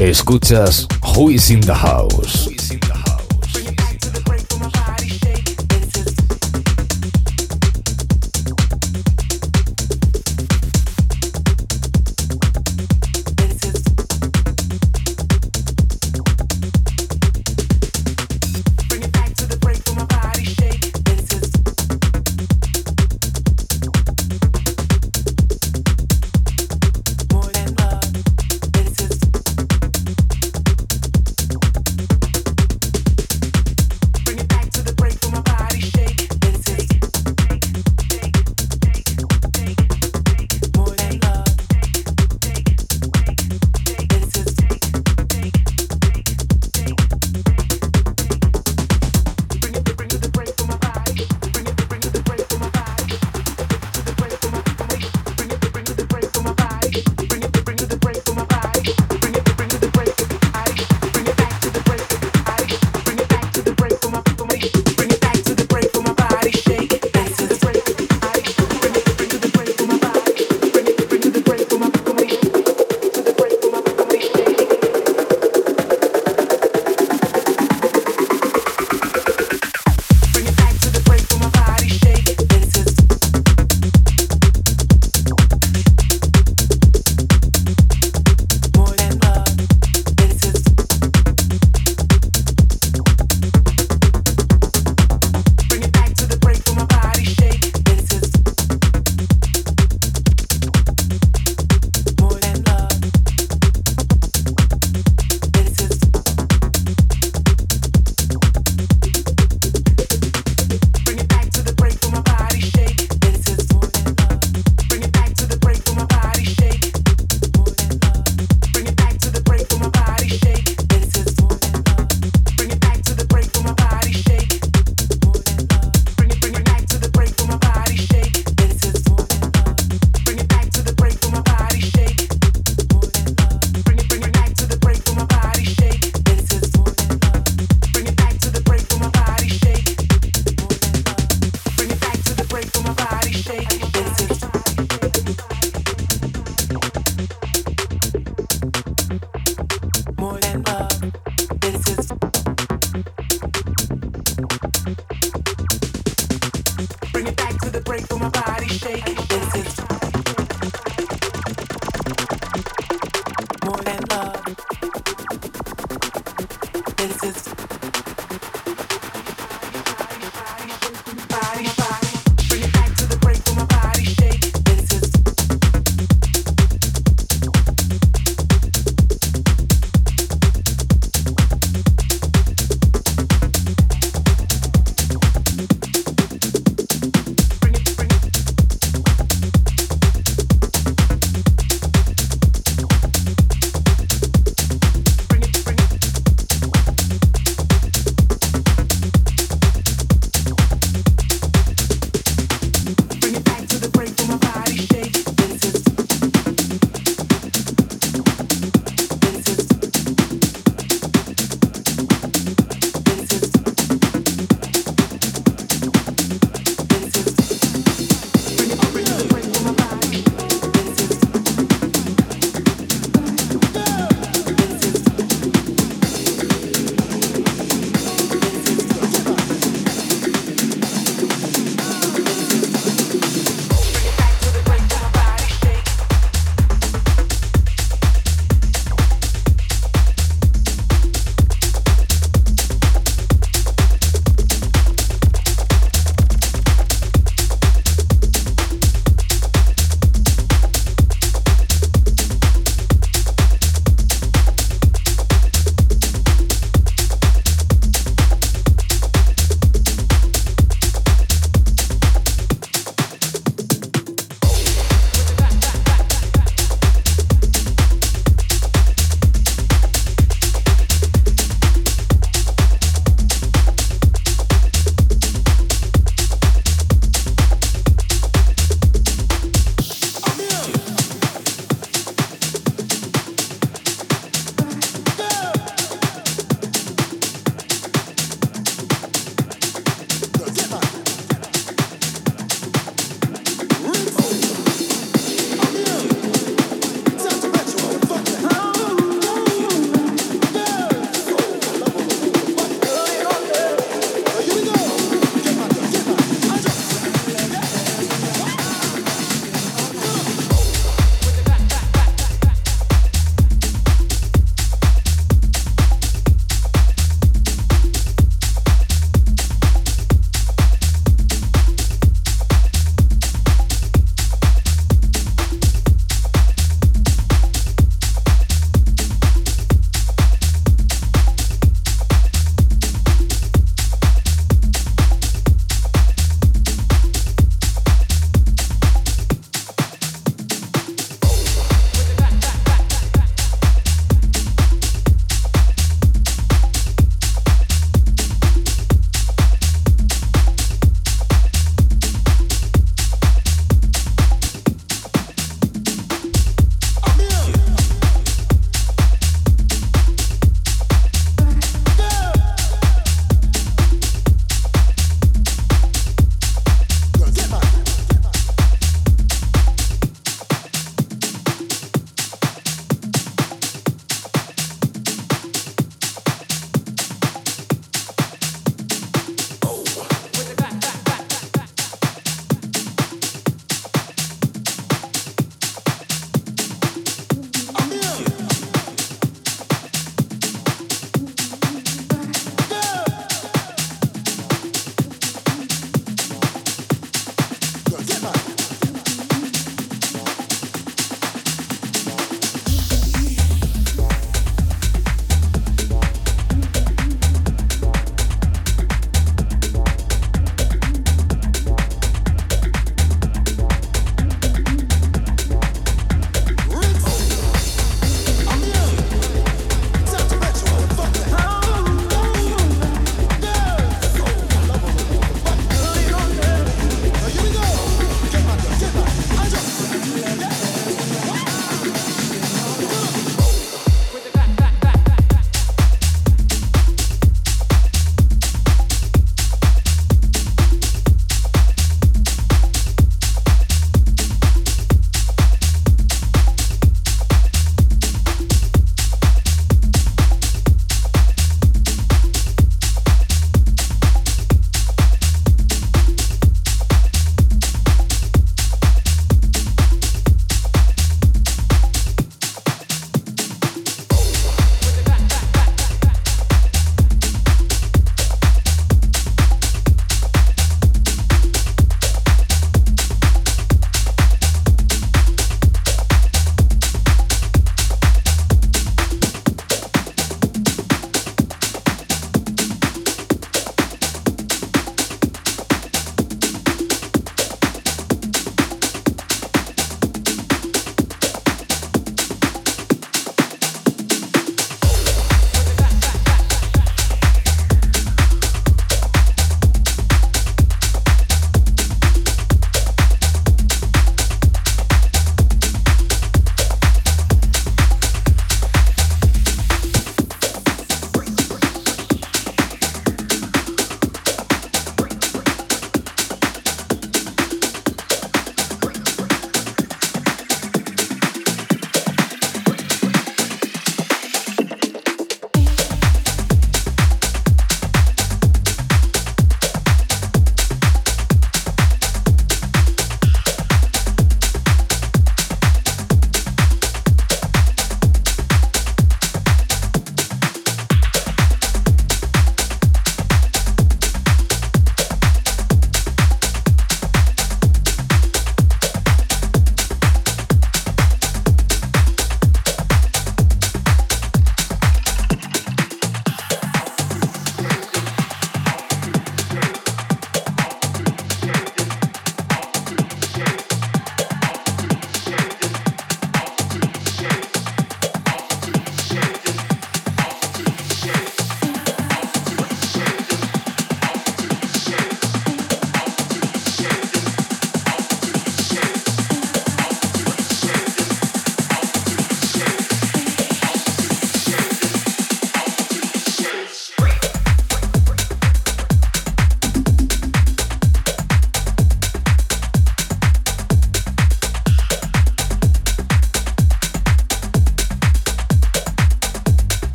Escuchas Who is in the House.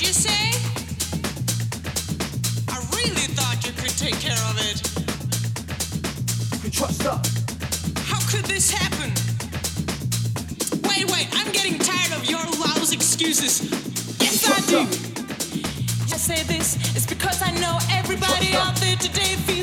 you say? I really thought you could take care of it. You can trust us. How could this happen? Wait, wait, I'm getting tired of your lousy excuses. Yes, I do. Us. I say this, it's because I know everybody out there today feels.